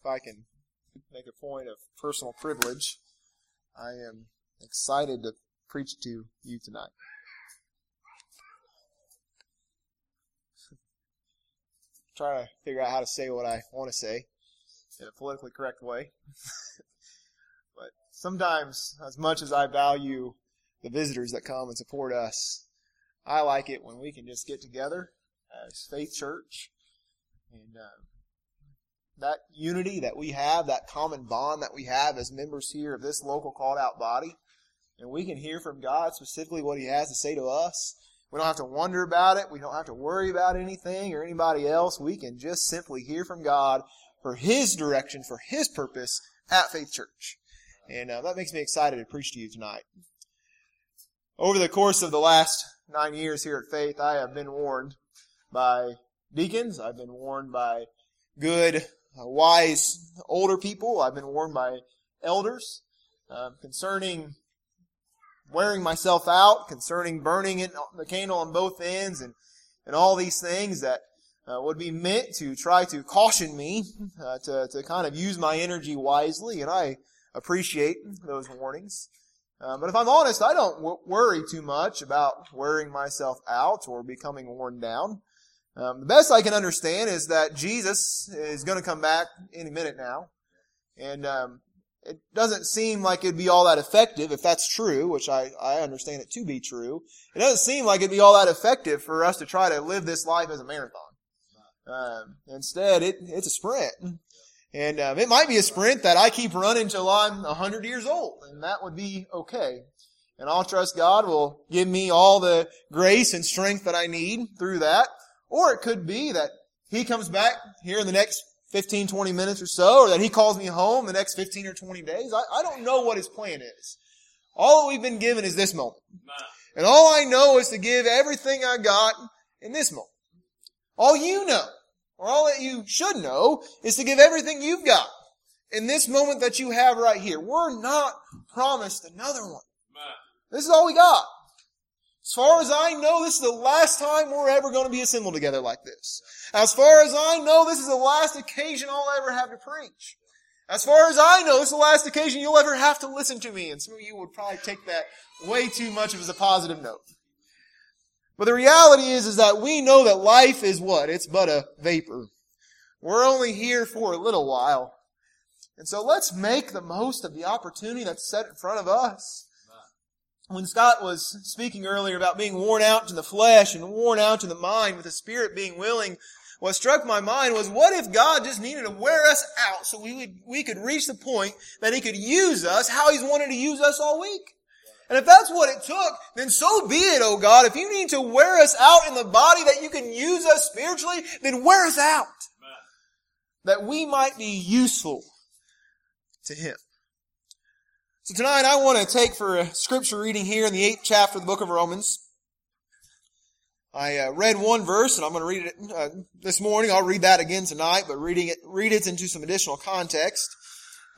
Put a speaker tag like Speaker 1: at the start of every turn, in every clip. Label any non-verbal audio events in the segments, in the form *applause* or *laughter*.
Speaker 1: if I can make a point of personal privilege, I am excited to preach to you tonight. Try to figure out how to say what I want to say in a politically correct way. *laughs* but sometimes, as much as I value the visitors that come and support us, I like it when we can just get together as Faith Church and uh, that unity that we have, that common bond that we have as members here of this local called out body, and we can hear from God specifically what He has to say to us. We don't have to wonder about it. We don't have to worry about anything or anybody else. We can just simply hear from God for His direction, for His purpose at Faith Church. And uh, that makes me excited to preach to you tonight. Over the course of the last nine years here at Faith, I have been warned by deacons. I've been warned by good, wise older people. I've been warned by elders uh, concerning wearing myself out, concerning burning it, the candle on both ends, and, and all these things that uh, would be meant to try to caution me uh, to, to kind of use my energy wisely, and I appreciate those warnings. Uh, but if I'm honest, I don't w- worry too much about wearing myself out or becoming worn down. Um, the best I can understand is that Jesus is going to come back any minute now, and um, it doesn't seem like it'd be all that effective if that's true, which I, I understand it to be true. It doesn't seem like it'd be all that effective for us to try to live this life as a marathon. Um, instead, it, it's a sprint. And um, it might be a sprint that I keep running till I'm 100 years old, and that would be okay. And I'll trust God will give me all the grace and strength that I need through that. Or it could be that He comes back here in the next 15, 20 minutes or so, or that he calls me home the next 15 or 20 days. I, I don't know what his plan is. All that we've been given is this moment. And all I know is to give everything I got in this moment. All you know, or all that you should know, is to give everything you've got in this moment that you have right here. We're not promised another one. This is all we got. As far as I know, this is the last time we're ever going to be assembled together like this. As far as I know, this is the last occasion I'll ever have to preach. As far as I know, this is the last occasion you'll ever have to listen to me. And some of you would probably take that way too much as a positive note. But the reality is, is that we know that life is what? It's but a vapor. We're only here for a little while. And so let's make the most of the opportunity that's set in front of us when Scott was speaking earlier about being worn out to the flesh and worn out to the mind with the spirit being willing, what struck my mind was what if God just needed to wear us out so we would, we could reach the point that He could use us how He's wanted to use us all week? And if that's what it took, then so be it, oh God. If you need to wear us out in the body that you can use us spiritually, then wear us out. That we might be useful to Him. So tonight I want to take for a scripture reading here in the eighth chapter of the book of Romans. I uh, read one verse and I'm going to read it uh, this morning. I'll read that again tonight, but reading it, read it into some additional context.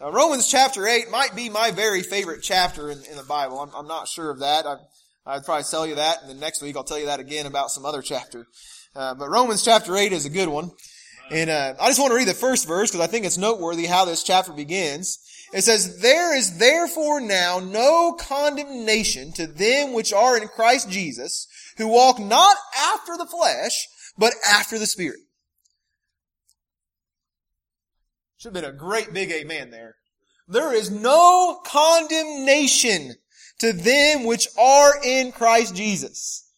Speaker 1: Uh, Romans chapter 8 might be my very favorite chapter in, in the Bible. I'm, I'm, not sure of that. i would probably tell you that, and then next week I'll tell you that again about some other chapter. Uh, but Romans chapter 8 is a good one. And uh, I just want to read the first verse because I think it's noteworthy how this chapter begins. It says, There is therefore now no condemnation to them which are in Christ Jesus, who walk not after the flesh, but after the Spirit. Should have been a great big amen there. There is no condemnation to them which are in Christ Jesus.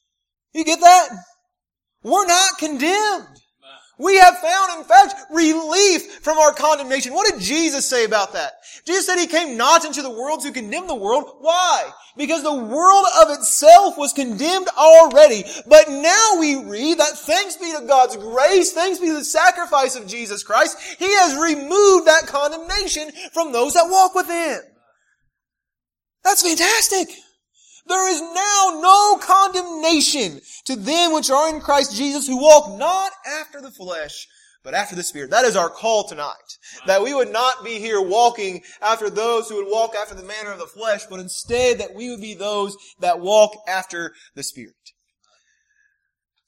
Speaker 1: You get that? We're not condemned. We have found, in fact, relief from our condemnation. What did Jesus say about that? Jesus said he came not into the world to condemn the world. Why? Because the world of itself was condemned already. But now we read that thanks be to God's grace, thanks be to the sacrifice of Jesus Christ, He has removed that condemnation from those that walk with Him. That's fantastic. There is now no condemnation to them which are in Christ Jesus who walk not after the flesh, but after the Spirit. That is our call tonight. That we would not be here walking after those who would walk after the manner of the flesh, but instead that we would be those that walk after the Spirit.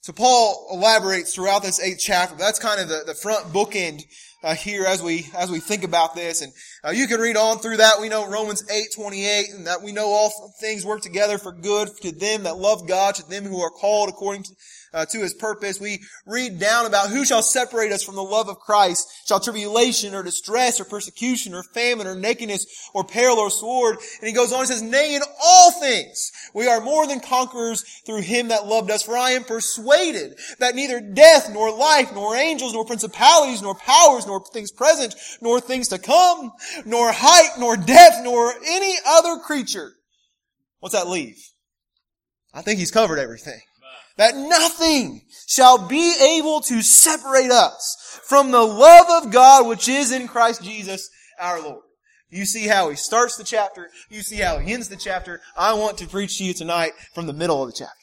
Speaker 1: So Paul elaborates throughout this eighth chapter. That's kind of the, the front bookend uh, here as we as we think about this, and uh, you can read on through that. We know Romans eight twenty eight, and that we know all things work together for good to them that love God, to them who are called according to uh, to his purpose. We read down about who shall separate us from the love of Christ. Shall tribulation or distress or persecution or famine or nakedness or peril or sword. And he goes on and says, Nay, in all things we are more than conquerors through him that loved us. For I am persuaded that neither death nor life nor angels nor principalities nor powers nor things present nor things to come nor height nor depth nor any other creature. What's that leave? I think he's covered everything that nothing shall be able to separate us from the love of God which is in Christ Jesus our Lord. You see how he starts the chapter. You see how he ends the chapter. I want to preach to you tonight from the middle of the chapter.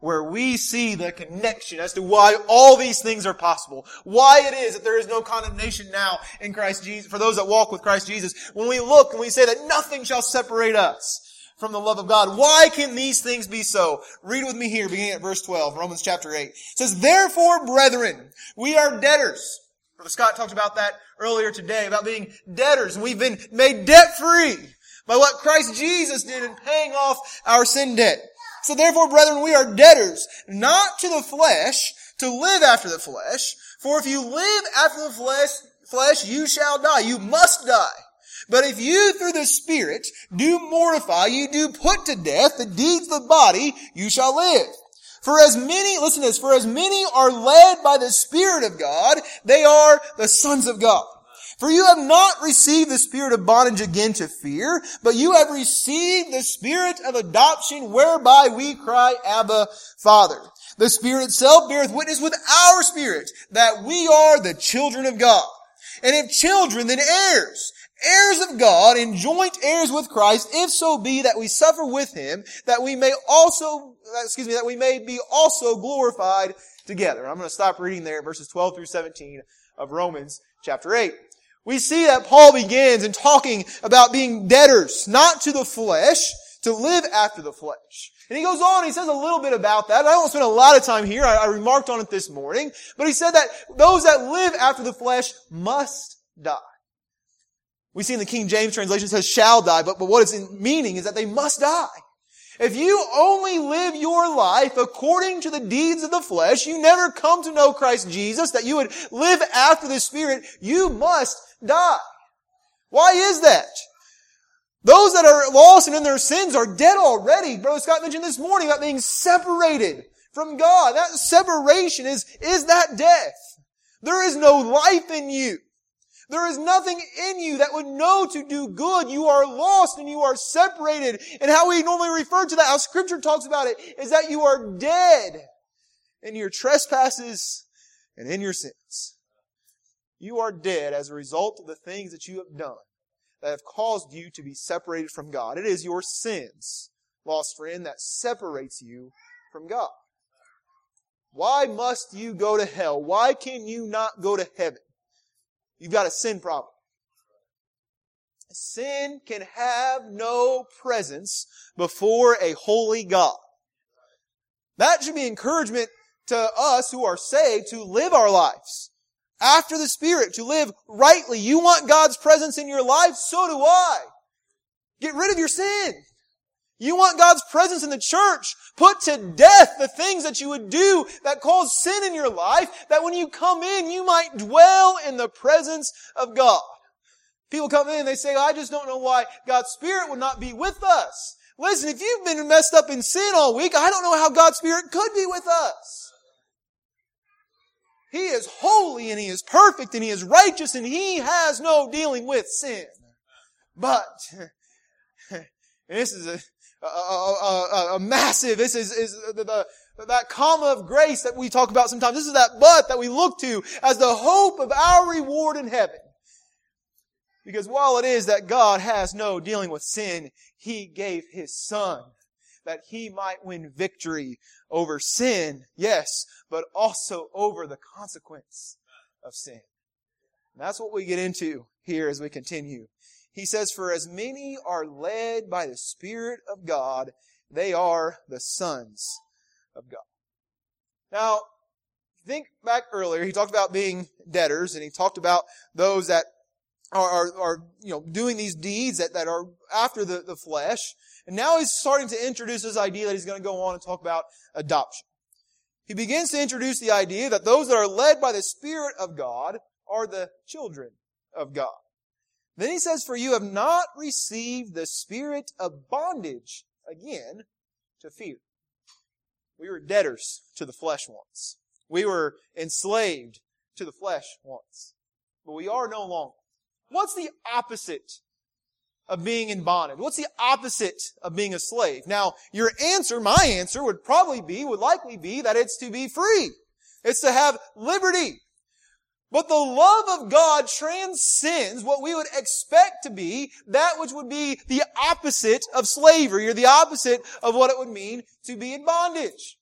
Speaker 1: Where we see the connection as to why all these things are possible. Why it is that there is no condemnation now in Christ Jesus, for those that walk with Christ Jesus. When we look and we say that nothing shall separate us from the love of God. Why can these things be so? Read with me here, beginning at verse 12, Romans chapter 8. It says, Therefore, brethren, we are debtors. Brother Scott talked about that earlier today, about being debtors, and we've been made debt free by what Christ Jesus did in paying off our sin debt. So therefore, brethren, we are debtors, not to the flesh, to live after the flesh. For if you live after the flesh, flesh, you shall die. You must die. But if you through the Spirit do mortify, you do put to death the deeds of the body, you shall live. For as many, listen to this, for as many are led by the Spirit of God, they are the sons of God. For you have not received the spirit of bondage again to fear, but you have received the spirit of adoption whereby we cry, Abba, Father. The Spirit itself beareth witness with our spirit that we are the children of God. And if children, then heirs, heirs of God and joint heirs with Christ, if so be that we suffer with him, that we may also, uh, excuse me, that we may be also glorified together. I'm going to stop reading there, verses 12 through 17 of Romans chapter 8. We see that Paul begins in talking about being debtors, not to the flesh, to live after the flesh. And he goes on, he says a little bit about that. I don't spend a lot of time here. I, I remarked on it this morning. But he said that those that live after the flesh must die. We see in the King James translation says shall die, but, but what it's meaning is that they must die. If you only live your life according to the deeds of the flesh, you never come to know Christ Jesus, that you would live after the Spirit, you must die. Why is that? Those that are lost and in their sins are dead already. Brother Scott mentioned this morning about being separated from God. That separation is, is that death. There is no life in you. There is nothing in you that would know to do good. You are lost and you are separated. And how we normally refer to that, how scripture talks about it, is that you are dead in your trespasses and in your sins. You are dead as a result of the things that you have done that have caused you to be separated from God. It is your sins, lost friend, that separates you from God. Why must you go to hell? Why can you not go to heaven? You've got a sin problem. Sin can have no presence before a holy God. That should be encouragement to us who are saved to live our lives after the Spirit, to live rightly. You want God's presence in your life? So do I. Get rid of your sin. You want God's presence in the church. Put to death the things that you would do that cause sin in your life, that when you come in, you might dwell in the presence of God. People come in and they say, I just don't know why God's Spirit would not be with us. Listen, if you've been messed up in sin all week, I don't know how God's Spirit could be with us. He is holy and He is perfect and He is righteous and He has no dealing with sin. But, *laughs* this is a, a, a, a massive, this is, is the, the, that comma of grace that we talk about sometimes. This is that but that we look to as the hope of our reward in heaven. Because while it is that God has no dealing with sin, He gave His Son that He might win victory over sin, yes, but also over the consequence of sin. And that's what we get into here as we continue. He says, For as many are led by the Spirit of God, they are the sons of God. Now, think back earlier, he talked about being debtors, and he talked about those that are, are, are you know, doing these deeds that, that are after the, the flesh. And now he's starting to introduce this idea that he's going to go on and talk about adoption. He begins to introduce the idea that those that are led by the Spirit of God are the children of God. Then he says, For you have not received the spirit of bondage again to fear. We were debtors to the flesh once. We were enslaved to the flesh once. But we are no longer. What's the opposite of being in bondage? What's the opposite of being a slave? Now, your answer, my answer would probably be, would likely be that it's to be free. It's to have liberty. But the love of God transcends what we would expect to be that which would be the opposite of slavery or the opposite of what it would mean to be in bondage.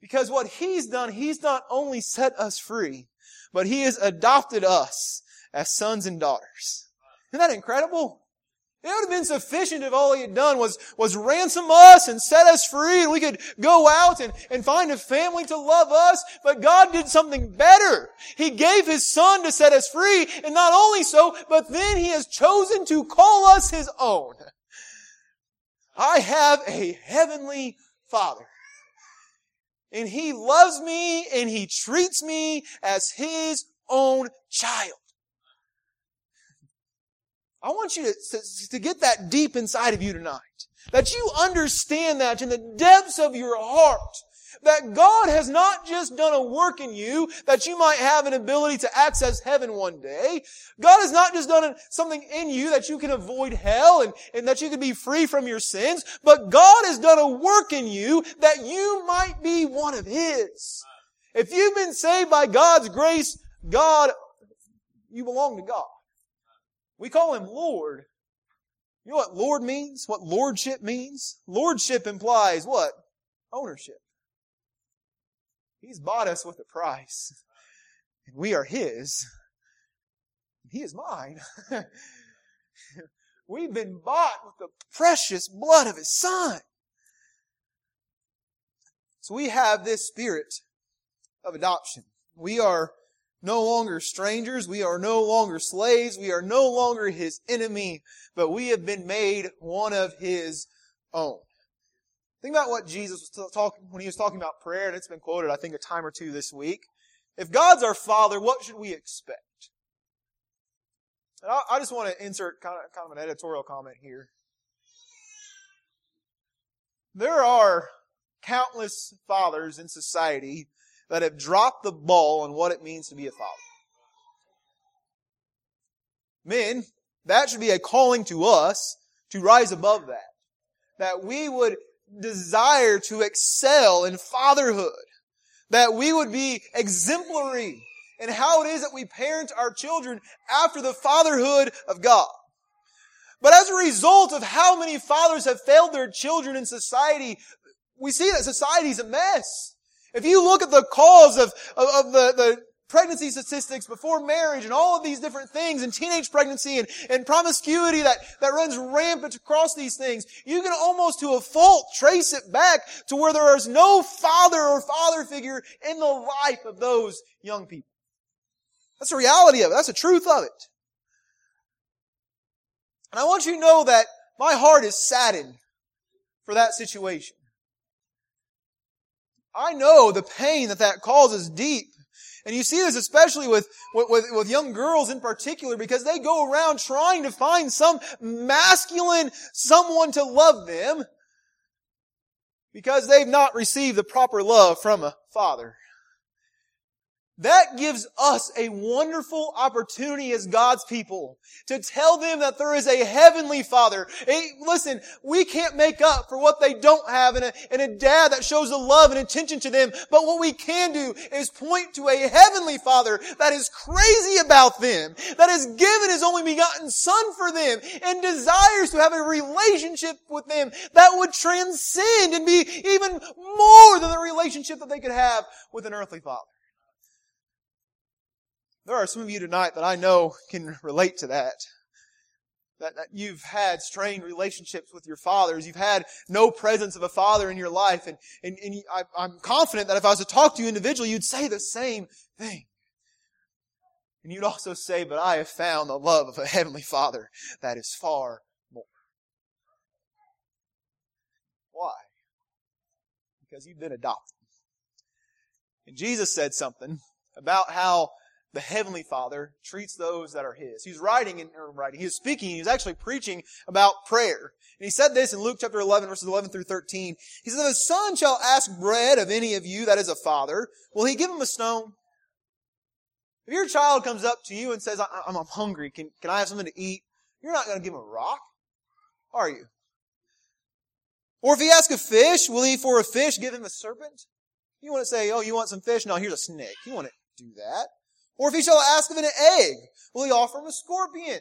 Speaker 1: Because what He's done, He's not only set us free, but He has adopted us as sons and daughters. Isn't that incredible? It would have been sufficient if all he had done was, was ransom us and set us free and we could go out and, and find a family to love us. But God did something better. He gave His Son to set us free. And not only so, but then He has chosen to call us His own. I have a heavenly Father. And He loves me and He treats me as His own child. I want you to, to, to, get that deep inside of you tonight. That you understand that in the depths of your heart. That God has not just done a work in you that you might have an ability to access heaven one day. God has not just done something in you that you can avoid hell and, and that you can be free from your sins, but God has done a work in you that you might be one of His. If you've been saved by God's grace, God, you belong to God. We call him Lord. You know what Lord means? What lordship means? Lordship implies what? Ownership. He's bought us with a price. And we are His. He is mine. *laughs* We've been bought with the precious blood of His Son. So we have this spirit of adoption. We are no longer strangers. We are no longer slaves. We are no longer his enemy, but we have been made one of his own. Think about what Jesus was talking when he was talking about prayer, and it's been quoted, I think, a time or two this week. If God's our Father, what should we expect? And I, just want to insert kind of, kind of an editorial comment here. There are countless fathers in society that have dropped the ball on what it means to be a father. Men, that should be a calling to us to rise above that. That we would desire to excel in fatherhood. That we would be exemplary in how it is that we parent our children after the fatherhood of God. But as a result of how many fathers have failed their children in society, we see that society is a mess. If you look at the cause of, of, of the, the pregnancy statistics before marriage and all of these different things and teenage pregnancy and, and promiscuity that, that runs rampant across these things, you can almost to a fault trace it back to where there is no father or father figure in the life of those young people. That's the reality of it. That's the truth of it. And I want you to know that my heart is saddened for that situation. I know the pain that that causes deep. And you see this especially with, with, with, young girls in particular because they go around trying to find some masculine someone to love them because they've not received the proper love from a father. That gives us a wonderful opportunity as God's people to tell them that there is a heavenly Father. A, listen, we can't make up for what they don't have in a, a dad that shows the love and attention to them. But what we can do is point to a heavenly Father that is crazy about them, that has given His only begotten Son for them, and desires to have a relationship with them that would transcend and be even more than the relationship that they could have with an earthly Father. There are some of you tonight that I know can relate to that. that, that you've had strained relationships with your fathers. You've had no presence of a father in your life. And, and, and I, I'm confident that if I was to talk to you individually, you'd say the same thing. And you'd also say, but I have found the love of a heavenly father that is far more. Why? Because you've been adopted. And Jesus said something about how the Heavenly Father treats those that are His. He's writing in, or writing, he's speaking, he's actually preaching about prayer. And he said this in Luke chapter 11 verses 11 through 13. He said, if a son shall ask bread of any of you that is a father, will he give him a stone? If your child comes up to you and says, I'm, I'm hungry, can, can I have something to eat? You're not going to give him a rock, are you? Or if he asks a fish, will he for a fish give him a serpent? You want to say, oh, you want some fish? No, here's a snake. You want to do that. Or if he shall ask of an egg, will he offer him a scorpion?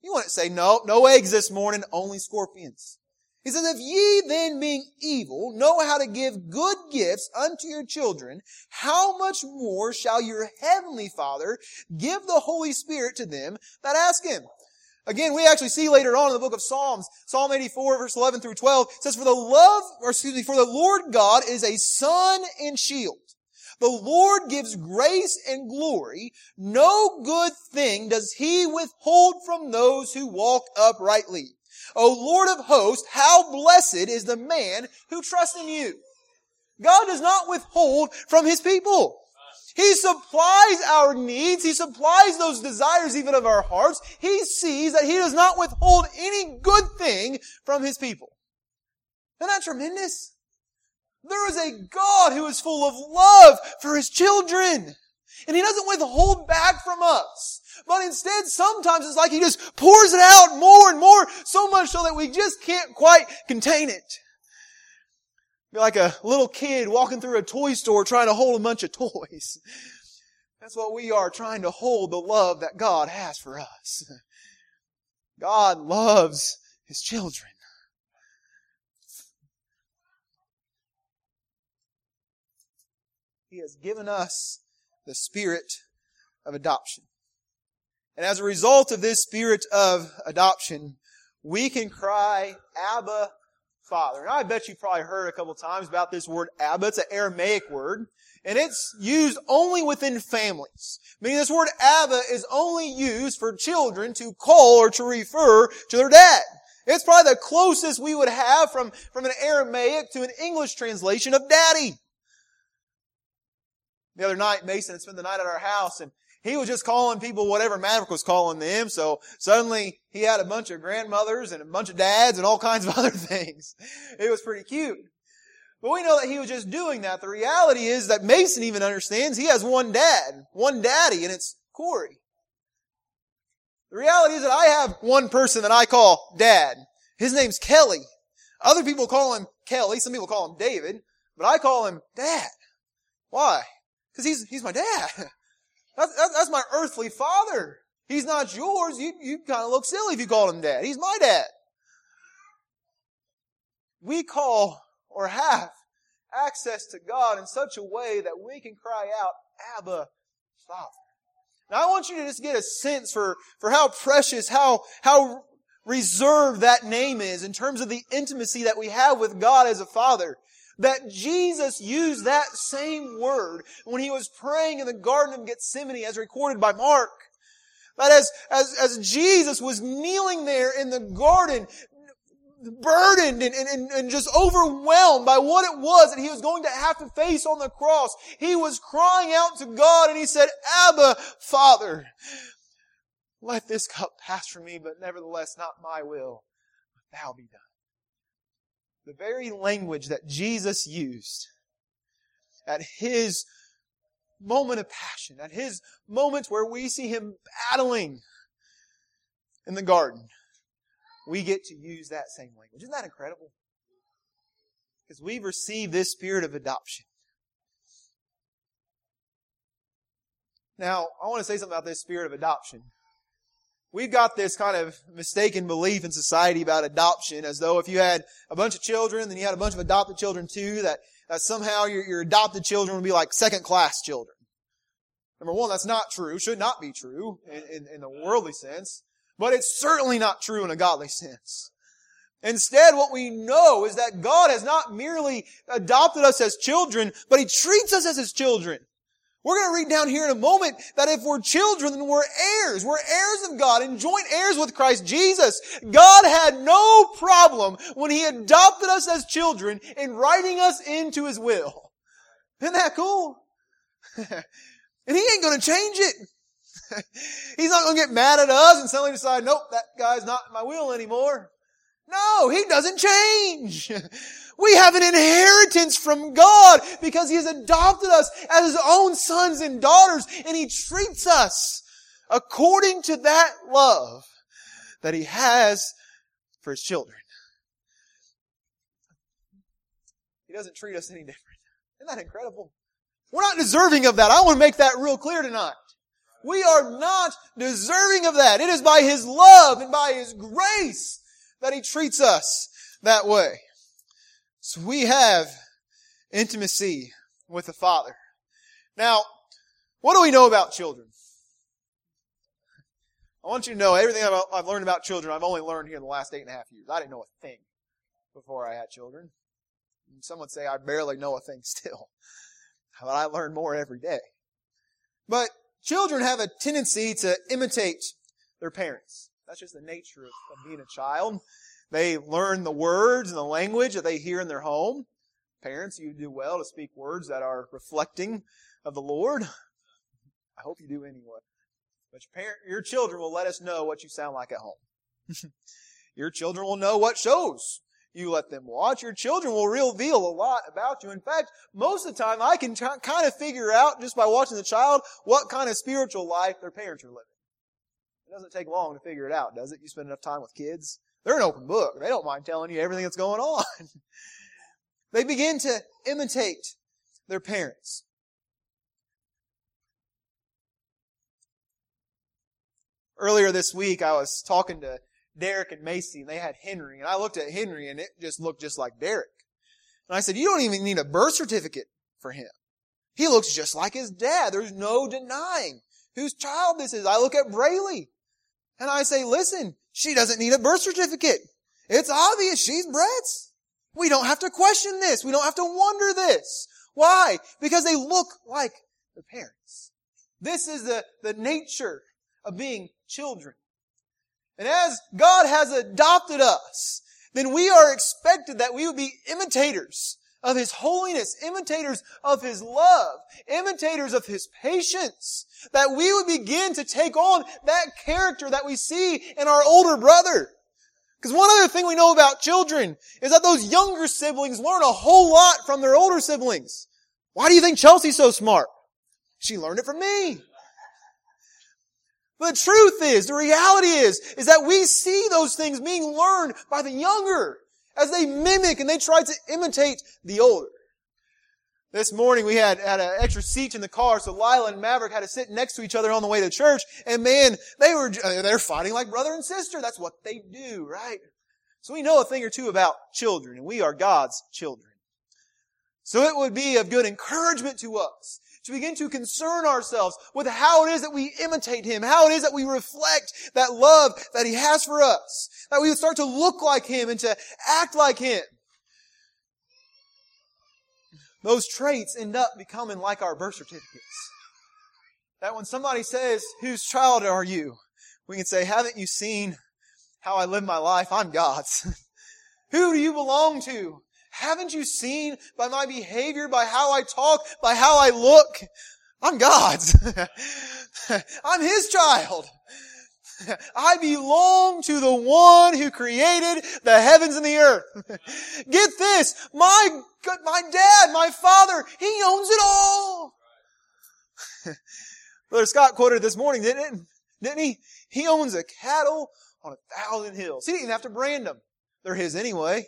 Speaker 1: You wouldn't say, no, no eggs this morning, only scorpions. He says, if ye then being evil know how to give good gifts unto your children, how much more shall your heavenly Father give the Holy Spirit to them that ask him? Again, we actually see later on in the book of Psalms, Psalm 84 verse 11 through 12, says, for the love, or excuse me, for the Lord God is a sun and shield. The Lord gives grace and glory. No good thing does he withhold from those who walk uprightly. O Lord of hosts, how blessed is the man who trusts in you. God does not withhold from his people. He supplies our needs. He supplies those desires even of our hearts. He sees that he does not withhold any good thing from his people. Isn't that tremendous? There is a God who is full of love for His children. And He doesn't withhold back from us. But instead, sometimes it's like He just pours it out more and more, so much so that we just can't quite contain it. Like a little kid walking through a toy store trying to hold a bunch of toys. That's what we are trying to hold the love that God has for us. *laughs* God loves His children. He has given us the spirit of adoption. And as a result of this spirit of adoption, we can cry, Abba, Father. And I bet you probably heard a couple times about this word Abba. It's an Aramaic word. And it's used only within families. Meaning this word Abba is only used for children to call or to refer to their dad. It's probably the closest we would have from, from an Aramaic to an English translation of daddy. The other night, Mason had spent the night at our house and he was just calling people whatever Maverick was calling them. So suddenly he had a bunch of grandmothers and a bunch of dads and all *laughs* kinds of other things. It was pretty cute. But we know that he was just doing that. The reality is that Mason even understands he has one dad, one daddy, and it's Corey. The reality is that I have one person that I call dad. His name's Kelly. Other people call him Kelly. Some people call him David. But I call him dad. Why? Because he's, he's my dad. *laughs* That's, that's my earthly father. He's not yours. You, you kind of look silly if you call him dad. He's my dad. We call or have access to God in such a way that we can cry out, Abba, Father. Now I want you to just get a sense for, for how precious, how, how reserved that name is in terms of the intimacy that we have with God as a Father that Jesus used that same word when he was praying in the Garden of Gethsemane as recorded by Mark. That as, as, as Jesus was kneeling there in the garden, burdened and, and, and just overwhelmed by what it was that he was going to have to face on the cross, he was crying out to God and he said, Abba, Father, let this cup pass from me, but nevertheless not my will, but thou be done the very language that Jesus used at his moment of passion, at his moments where we see him battling in the garden, we get to use that same language. Isn't that incredible? Because we've received this spirit of adoption. Now, I want to say something about this spirit of adoption we've got this kind of mistaken belief in society about adoption as though if you had a bunch of children, then you had a bunch of adopted children too, that, that somehow your, your adopted children would be like second class children. Number one, that's not true, should not be true in, in, in the worldly sense. But it's certainly not true in a godly sense. Instead, what we know is that God has not merely adopted us as children, but He treats us as His children. We're going to read down here in a moment that if we're children, then we're heirs. We're heirs of God and joint heirs with Christ Jesus. God had no problem when He adopted us as children in writing us into His will. Isn't that cool? *laughs* and He ain't going to change it. *laughs* He's not going to get mad at us and suddenly decide, nope, that guy's not my will anymore. No, He doesn't change. *laughs* We have an inheritance from God because He has adopted us as His own sons and daughters and He treats us according to that love that He has for His children. He doesn't treat us any different. Isn't that incredible? We're not deserving of that. I want to make that real clear tonight. We are not deserving of that. It is by His love and by His grace that He treats us that way. So we have intimacy with the Father. Now, what do we know about children? I want you to know everything I've learned about children, I've only learned here in the last eight and a half years. I didn't know a thing before I had children. Some would say I barely know a thing *laughs* still. But I learn more every day. But children have a tendency to imitate their parents. That's just the nature of, of being a child. They learn the words and the language that they hear in their home. Parents, you do well to speak words that are reflecting of the Lord. I hope you do anyway. But your, parent, your children will let us know what you sound like at home. *laughs* your children will know what shows you let them watch. Your children will reveal a lot about you. In fact, most of the time I can t- kind of figure out just by watching the child what kind of spiritual life their parents are living. Doesn't take long to figure it out, does it? You spend enough time with kids. They're an open book. They don't mind telling you everything that's going on. *laughs* they begin to imitate their parents. Earlier this week, I was talking to Derek and Macy, and they had Henry, and I looked at Henry, and it just looked just like Derek. And I said, you don't even need a birth certificate for him. He looks just like his dad. There's no denying whose child this is. I look at Braylee, and I say, listen, she doesn't need a birth certificate. It's obvious she's Brett's. We don't have to question this. We don't have to wonder this. Why? Because they look like the parents. This is the, the nature of being children. And as God has adopted us, then we are expected that we would be imitators of His holiness, imitators of His love, imitators of His patience, that we would begin to take on that character that we see in our older brother. Because one other thing we know about children is that those younger siblings learn a whole lot from their older siblings. Why do you think Chelsea's so smart? She learned it from me. But the truth is, the reality is, is that we see those things being learned by the younger as they mimic and they try to imitate the older. This morning we had, had an extra seat in the car, so Lila and Maverick had to sit next to each other on the way to church, and man, they were, uh, they're fighting like brother and sister. That's what they do, right? So we know a thing or two about children, and we are God's children. So it would be of good encouragement to us to begin to concern ourselves with how it is that we imitate Him, how it is that we reflect that love that He has for us, that we would start to look like Him and to act like Him. Those traits end up becoming like our birth certificates. That when somebody says, whose child are you? We can say, haven't you seen how I live my life? I'm God's. *laughs* Who do you belong to? Haven't you seen by my behavior, by how I talk, by how I look? I'm God's. *laughs* I'm His child. *laughs* I belong to the one who created the heavens and the earth. *laughs* Get this. My, my dad, my father, he owns it all. Brother Scott quoted this morning, didn't it? Didn't he? He owns a cattle on a thousand hills. He didn't even have to brand them. They're his anyway.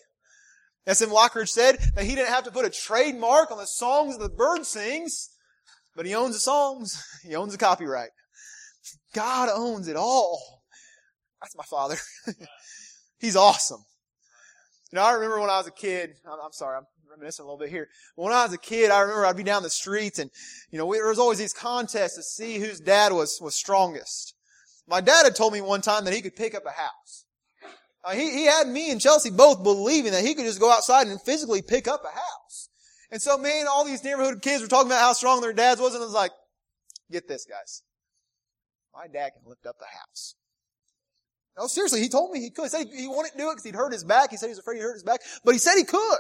Speaker 1: S.M. Lockridge said that he didn't have to put a trademark on the songs that the bird sings, but he owns the songs. *laughs* He owns the copyright. God owns it all. That's my father. *laughs* He's awesome. You know, I remember when I was a kid, I'm, sorry, I'm reminiscing a little bit here. When I was a kid, I remember I'd be down the streets and, you know, there was always these contests to see whose dad was, was strongest. My dad had told me one time that he could pick up a house. Uh, he, he had me and Chelsea both believing that he could just go outside and physically pick up a house. And so me and all these neighborhood kids were talking about how strong their dads was, and I was like, get this, guys. My dad can lift up the house. No, seriously, he told me he could. He said he, he to do it because he'd hurt his back. He said he was afraid he'd hurt his back, but he said he could.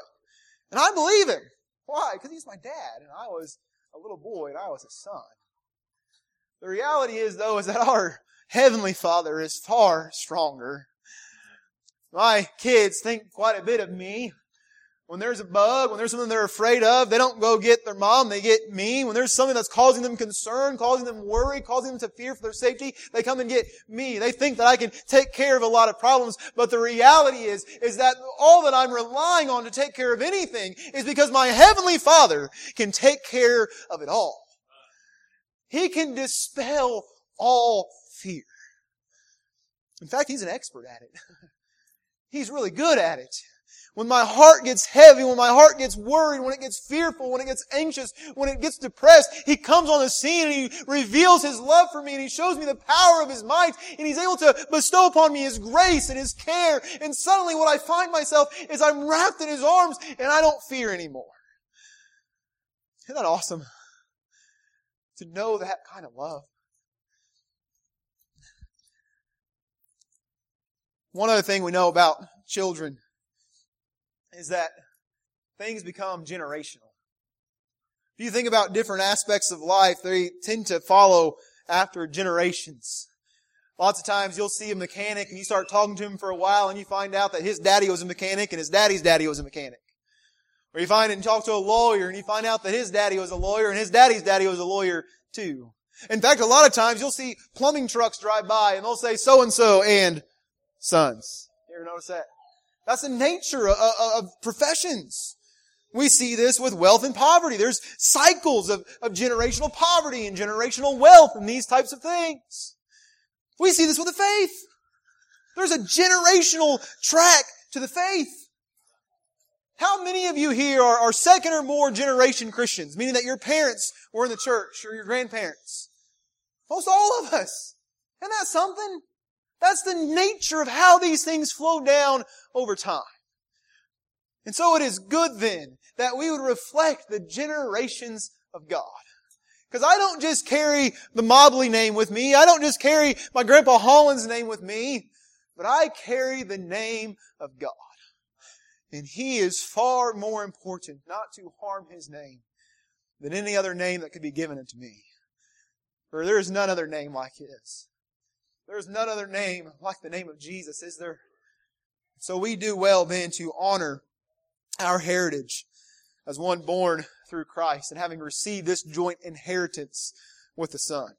Speaker 1: And I believe him. Why? Because he's my dad, and I was a little boy, and I was his son. The reality is, though, is that our *laughs* Heavenly Father is far stronger. My kids think quite a bit of me. When there's a bug, when there's something they're afraid of, they don't go get their mom, they get me. When there's something that's causing them concern, causing them worry, causing them to fear for their safety, they come and get me. They think that I can take care of a lot of problems, but the reality is, is that all that I'm relying on to take care of anything is because my Heavenly Father can take care of it all. He can dispel all fear. In fact, He's an expert at it. *laughs* He's really good at it. When my heart gets heavy, when my heart gets worried, when it gets fearful, when it gets anxious, when it gets depressed, He comes on the scene and He reveals His love for me and He shows me the power of His might and He's able to bestow upon me His grace and His care. And suddenly what I find myself is I'm wrapped in His arms and I don't fear anymore. Isn't that awesome? To know that kind of love. One other thing we know about children is that things become generational. If you think about different aspects of life, they tend to follow after generations. Lots of times you'll see a mechanic and you start talking to him for a while and you find out that his daddy was a mechanic and his daddy's daddy was a mechanic. Or you find and talk to a lawyer and you find out that his daddy was a lawyer and his daddy's daddy was a lawyer too. In fact, a lot of times you'll see plumbing trucks drive by and they'll say so and so and sons. You ever notice that? That's the nature of, of, professions. We see this with wealth and poverty. There's cycles of, of generational poverty and generational wealth and these types of things. We see this with the faith. There's a generational track to the faith. How many of you here are, are, second or more generation Christians, meaning that your parents were in the church or your grandparents? Most all of us. Isn't that something? That's the nature of how these things flow down over time. And so it is good then that we would reflect the generations of God. Because I don't just carry the Mobley name with me. I don't just carry my Grandpa Holland's name with me. But I carry the name of God. And He is far more important not to harm His name than any other name that could be given unto me. For there is none other name like His. There is none other name like the name of Jesus, is there? So we do well then to honor our heritage as one born through Christ and having received this joint inheritance with the Son.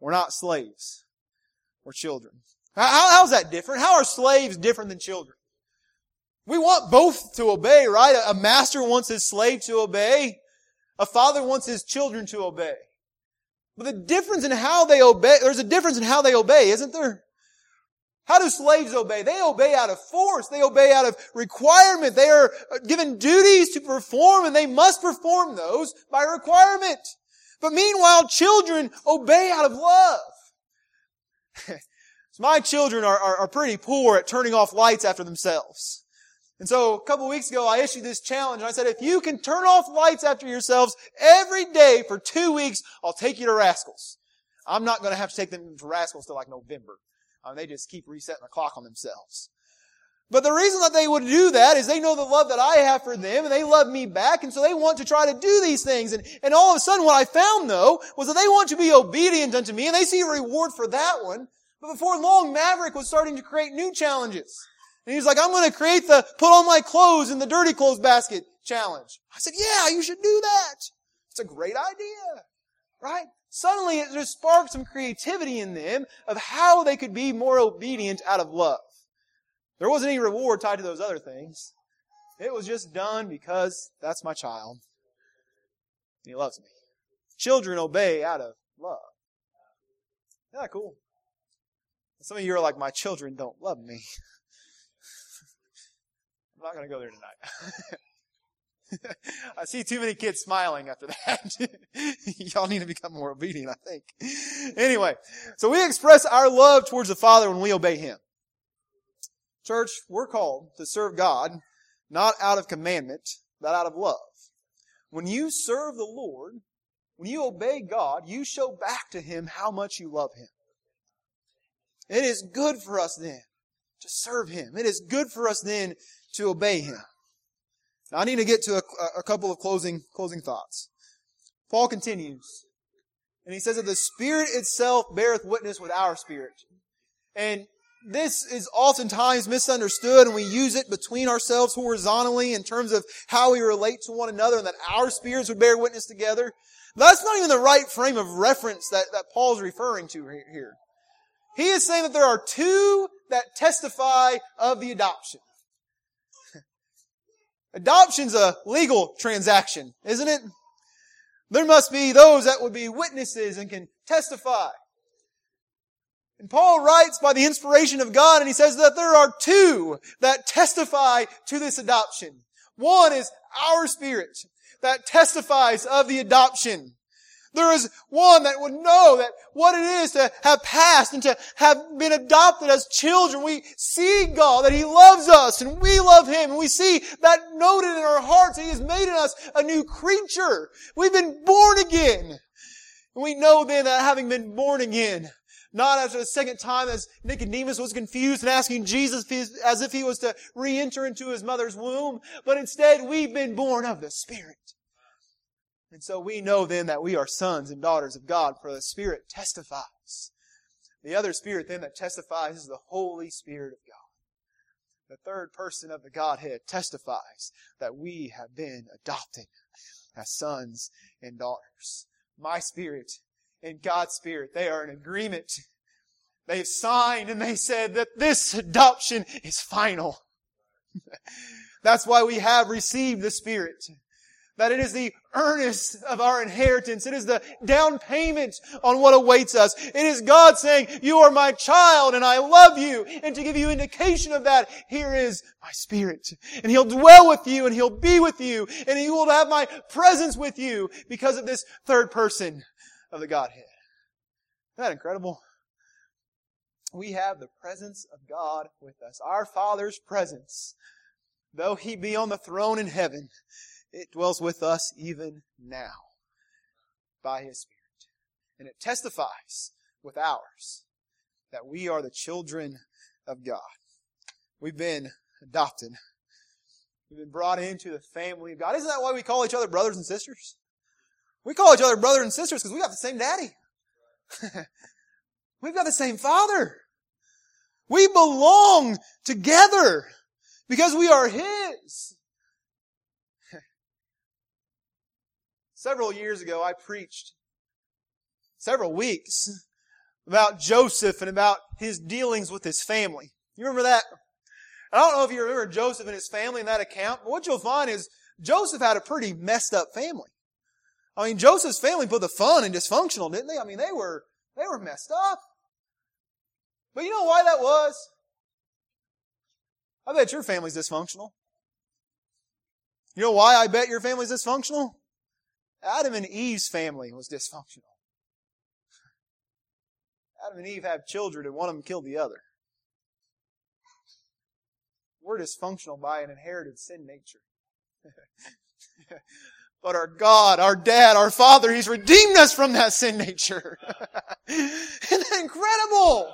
Speaker 1: We're not slaves. We're children. How, how's that different? How are slaves different than children? We want both to obey, right? A master wants his slave to obey. A father wants his children to obey. But the difference in how they obey, there's a difference in how they obey, isn't there? How do slaves obey? They obey out of force. They obey out of requirement. They are given duties to perform and they must perform those by requirement. But meanwhile, children obey out of love. *laughs* so my children are, are, are pretty poor at turning off lights after themselves. And so a couple weeks ago, I issued this challenge and I said, if you can turn off lights after yourselves every day for two weeks, I'll take you to Rascals. I'm not going to have to take them to Rascals till like November. I mean, they just keep resetting the clock on themselves. But the reason that they would do that is they know the love that I have for them and they love me back and so they want to try to do these things. And, and all of a sudden what I found though was that they want to be obedient unto me and they see a reward for that one. But before long, Maverick was starting to create new challenges. And he's like, I'm going to create the put all my clothes in the dirty clothes basket challenge. I said, yeah, you should do that. It's a great idea. Right? Suddenly it just sparked some creativity in them of how they could be more obedient out of love. There wasn't any reward tied to those other things. It was just done because that's my child. And he loves me. Children obey out of love. Isn't that cool? Some of you are like, my children don't love me. *laughs* I'm not going to go there tonight. *laughs* I see too many kids smiling after that. *laughs* Y'all need to become more obedient, I think. Anyway, so we express our love towards the Father when we obey Him. Church, we're called to serve God, not out of commandment, but out of love. When you serve the Lord, when you obey God, you show back to Him how much you love Him. It is good for us then to serve Him. It is good for us then to obey Him. Now I need to get to a, a couple of closing, closing thoughts. Paul continues, and he says that the Spirit itself beareth witness with our spirit. And this is oftentimes misunderstood and we use it between ourselves horizontally in terms of how we relate to one another and that our spirits would bear witness together. That's not even the right frame of reference that, that Paul's referring to here. He is saying that there are two that testify of the adoption. Adoption's a legal transaction, isn't it? There must be those that would be witnesses and can testify. And Paul writes by the inspiration of God and he says that there are two that testify to this adoption. One is our spirit that testifies of the adoption. There is one that would know that what it is to have passed and to have been adopted as children. We see God, that He loves us and we love Him. And we see that noted in our hearts. He has made in us a new creature. We've been born again. And we know then that having been born again, not after the second time as Nicodemus was confused and asking Jesus as if he was to re-enter into his mother's womb, but instead we've been born of the Spirit. And so we know then that we are sons and daughters of God, for the Spirit testifies. The other Spirit then that testifies is the Holy Spirit of God. The third person of the Godhead testifies that we have been adopted as sons and daughters. My Spirit and God's Spirit, they are in agreement. They've signed and they said that this adoption is final. *laughs* That's why we have received the Spirit. That it is the earnest of our inheritance. It is the down payment on what awaits us. It is God saying, you are my child and I love you. And to give you indication of that, here is my spirit. And he'll dwell with you and he'll be with you and he will have my presence with you because of this third person of the Godhead. Isn't that incredible? We have the presence of God with us. Our Father's presence. Though he be on the throne in heaven, it dwells with us even now by His Spirit. And it testifies with ours that we are the children of God. We've been adopted. We've been brought into the family of God. Isn't that why we call each other brothers and sisters? We call each other brothers and sisters because we got the same daddy. *laughs* We've got the same father. We belong together because we are His. Several years ago, I preached several weeks about Joseph and about his dealings with his family. You remember that? I don't know if you remember Joseph and his family in that account, but what you'll find is Joseph had a pretty messed up family. I mean, Joseph's family put the fun and dysfunctional, didn't they? I mean, they were, they were messed up. But you know why that was? I bet your family's dysfunctional. You know why I bet your family's dysfunctional? Adam and Eve's family was dysfunctional. Adam and Eve have children and one of them killed the other. We're dysfunctional by an inherited sin nature. *laughs* but our God, our dad, our father, He's redeemed us from that sin nature. *laughs* Isn't that incredible?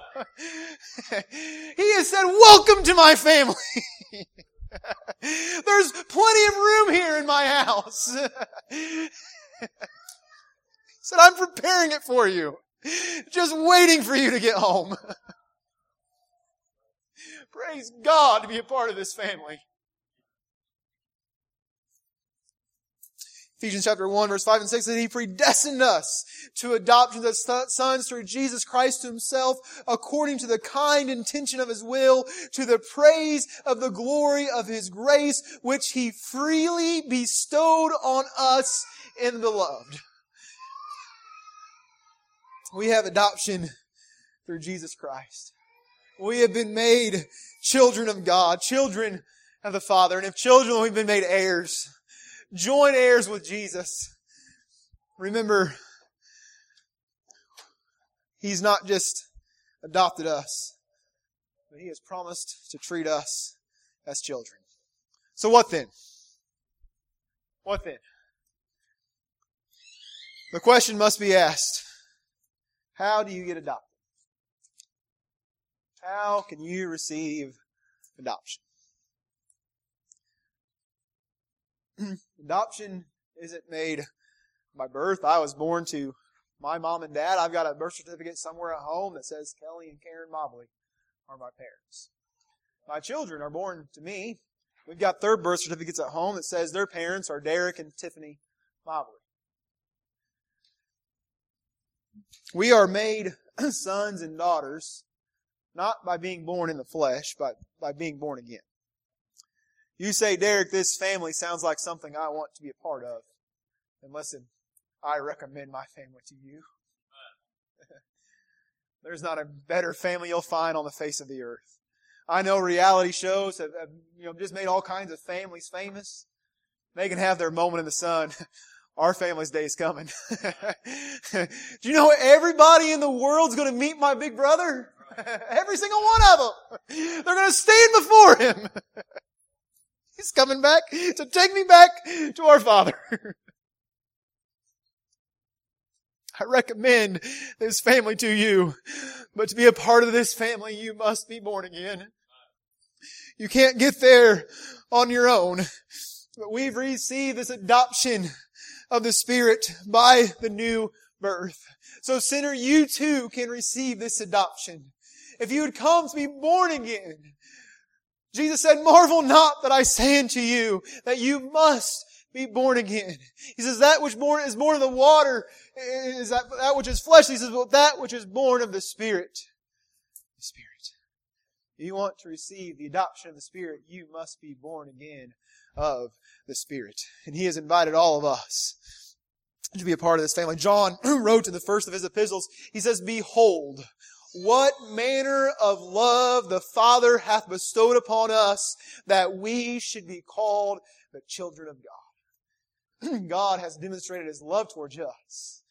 Speaker 1: *laughs* he has said, welcome to my family. There's plenty of room here in my house he said, I'm preparing it for you. Just waiting for you to get home. Praise God to be a part of this family. Ephesians chapter 1 verse 5 and 6 that he predestined us to adoption as sons through Jesus Christ to himself according to the kind intention of his will to the praise of the glory of his grace which he freely bestowed on us in the loved. We have adoption through Jesus Christ. We have been made children of God, children of the Father, and if children, we've been made heirs joint heirs with Jesus. Remember, He's not just adopted us, but He has promised to treat us as children. So what then? What then? The question must be asked How do you get adopted? How can you receive adoption? *clears throat* adoption isn't made by birth. I was born to my mom and dad. I've got a birth certificate somewhere at home that says Kelly and Karen Mobley are my parents. My children are born to me. We've got their birth certificates at home that says their parents are Derek and Tiffany Mobley. We are made *clears throat* sons and daughters not by being born in the flesh, but by being born again. You say, Derek, this family sounds like something I want to be a part of. And listen, I recommend my family to you. *laughs* There's not a better family you'll find on the face of the earth. I know reality shows have, have you know just made all kinds of families famous. They can have their moment in the sun. *laughs* Our family's day is coming. *laughs* Do you know everybody in the world's going to meet my big brother? Every single one of them. They're going to stand before him. He's coming back to take me back to our Father. *laughs* I recommend this family to you, but to be a part of this family, you must be born again. You can't get there on your own, but we've received this adoption of the Spirit by the new birth. So sinner, you too can receive this adoption. If you would come to be born again, Jesus said, marvel not that I say unto you that you must be born again. He says, that which born is born of the water is that, that which is flesh. He says, well, that which is born of the Spirit. The Spirit. If you want to receive the adoption of the Spirit, you must be born again of the Spirit. And He has invited all of us to be a part of this family. John *clears throat* wrote in the first of his epistles, he says, Behold, what manner of love the Father hath bestowed upon us that we should be called the children of God. *clears throat* God has demonstrated his love towards us.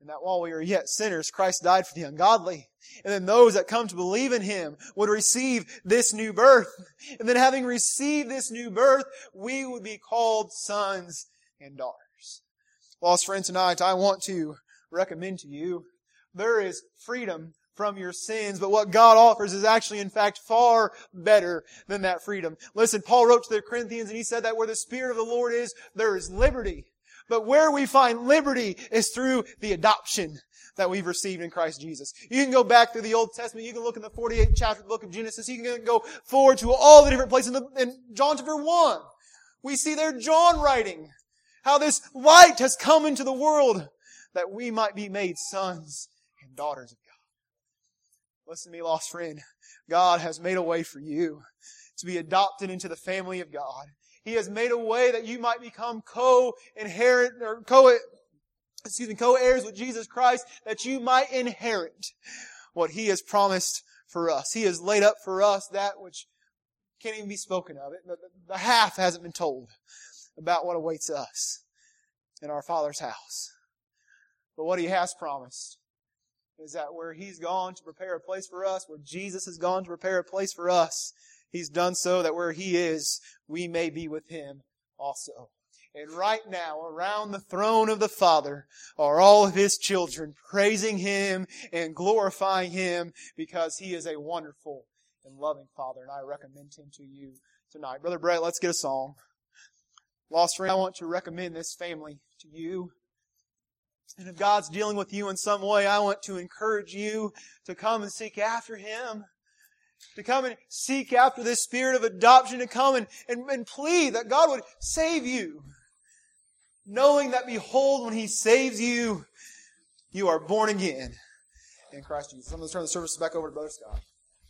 Speaker 1: And that while we are yet sinners, Christ died for the ungodly. And then those that come to believe in him would receive this new birth. And then having received this new birth, we would be called sons and daughters. Lost friends tonight, I want to recommend to you there is freedom from your sins, but what God offers is actually in fact far better than that freedom. Listen, Paul wrote to the Corinthians and he said that where the Spirit of the Lord is, there is liberty. But where we find liberty is through the adoption that we've received in Christ Jesus. You can go back through the Old Testament. You can look in the 48th chapter of the book of Genesis. You can go forward to all the different places in, John chapter 1. We see there John writing how this light has come into the world that we might be made sons and daughters of Listen to me, lost friend. God has made a way for you to be adopted into the family of God. He has made a way that you might become co-inherit or co excuse me, co-heirs with Jesus Christ, that you might inherit what He has promised for us. He has laid up for us that which can't even be spoken of. It the, the half hasn't been told about what awaits us in our Father's house. But what He has promised is that where He's gone to prepare a place for us, where Jesus has gone to prepare a place for us, He's done so that where He is, we may be with Him also. And right now, around the throne of the Father are all of His children praising Him and glorifying Him because He is a wonderful and loving Father. And I recommend Him to you tonight. Brother Brett, let's get a song. Lost friend, I want to recommend this family to you. And if God's dealing with you in some way, I want to encourage you to come and seek after Him. To come and seek after this spirit of adoption, to come and, and, and plead that God would save you. Knowing that behold, when He saves you, you are born again in Christ Jesus. I'm going to turn the service back over to Brother Scott.